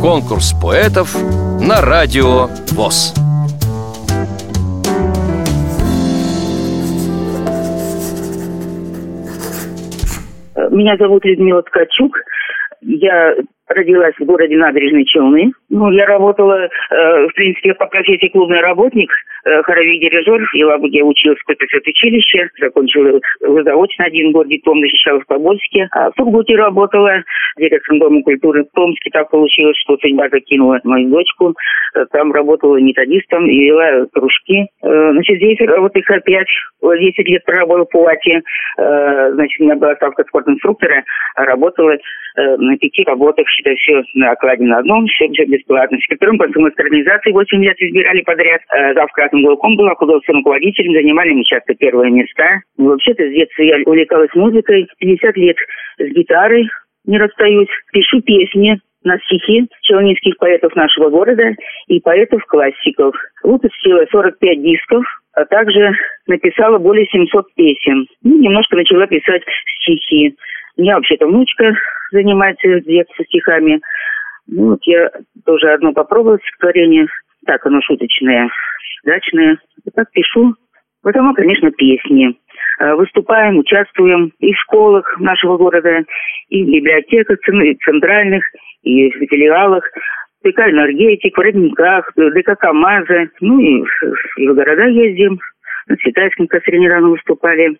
Конкурс поэтов на радио ВОЗ. Меня зовут Людмила Ткачук. Я родилась в городе Набережные Челны. Ну, я работала, э, в принципе, по профессии клубный работник, э, хоровик дирижер. В Елабуге училась в училище, закончила заочно один год, диплом защищала в Тобольске. А в Сургуте работала директором Дома культуры в Томске. Так получилось, что судьба закинула мою дочку. Э, там работала методистом и вела кружки. Э, значит, здесь вот их опять 10 лет проработала в Пулате. Э, значит, у меня была ставка спортинструктора, работала на пяти работах это все на окладе на одном, все, все бесплатно. Секретарем по организации 8 лет избирали подряд. Э, Зав красным главком была художественным руководителем, занимали мы часто первые места. Ну, вообще-то с детства я увлекалась музыкой. 50 лет с гитарой не расстаюсь. Пишу песни, на стихи челнинских поэтов нашего города и поэтов-классиков. Выпустила 45 дисков, а также написала более 700 песен. Ну, немножко начала писать стихи. У меня вообще-то внучка занимается с детства стихами. Ну, вот я тоже одно попробовала стихотворение. Так, оно шуточное, дачное. И так пишу. Потому, конечно, песни. Э, выступаем, участвуем и в школах нашего города, и в библиотеках центральных, и в филиалах, ДК «Энергетик», в Родниках, ДК «КамАЗа». Ну и в города ездим. На Цветайском костре недавно выступали.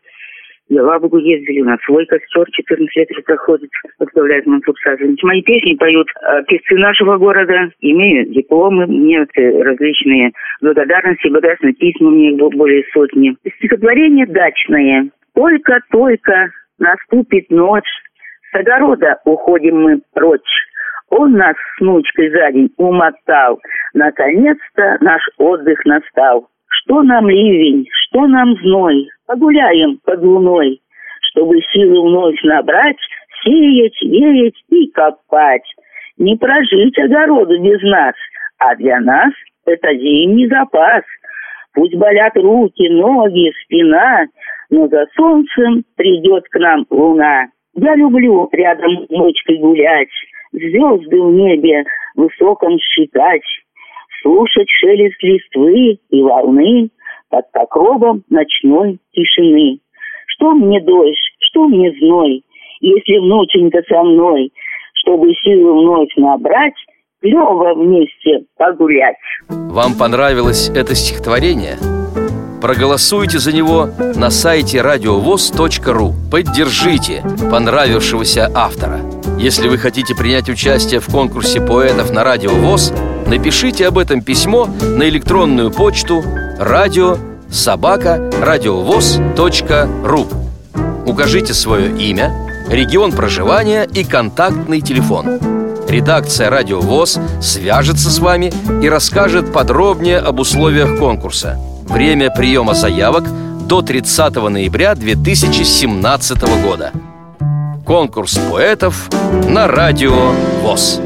В Елабугу ездили, у нас свой костер 14 лет уже проходит, возглавляет Мансур Сазович. Мои песни поют э, певцы нашего города, имеют дипломы, мне различные благодарности, благодарственные письма, мне более сотни. Стихотворение дачное. Только-только наступит ночь, с огорода уходим мы прочь. Он нас с внучкой за день умотал. Наконец-то наш отдых настал. Что нам ливень, что нам зной, Погуляем под луной, Чтобы силы вновь набрать, Сеять, веять и копать. Не прожить огороду без нас, А для нас это зимний запас. Пусть болят руки, ноги, спина, Но за солнцем придет к нам луна. Я люблю рядом ночкой гулять, Звезды в небе высоком считать, Слушать шелест листвы и волны Под покровом ночной тишины. Что мне дождь, что мне зной, Если внученька со мной, Чтобы силы вновь набрать, Клево вместе погулять. Вам понравилось это стихотворение? Проголосуйте за него на сайте радиовоз.ру. Поддержите понравившегося автора. Если вы хотите принять участие в конкурсе поэтов на Радио ВОЗ, напишите об этом письмо на электронную почту радио собака радиовоз.ру Укажите свое имя, регион проживания и контактный телефон. Редакция «Радио ВОЗ» свяжется с вами и расскажет подробнее об условиях конкурса – Время приема заявок до 30 ноября 2017 года. Конкурс поэтов на радио ВОЗ.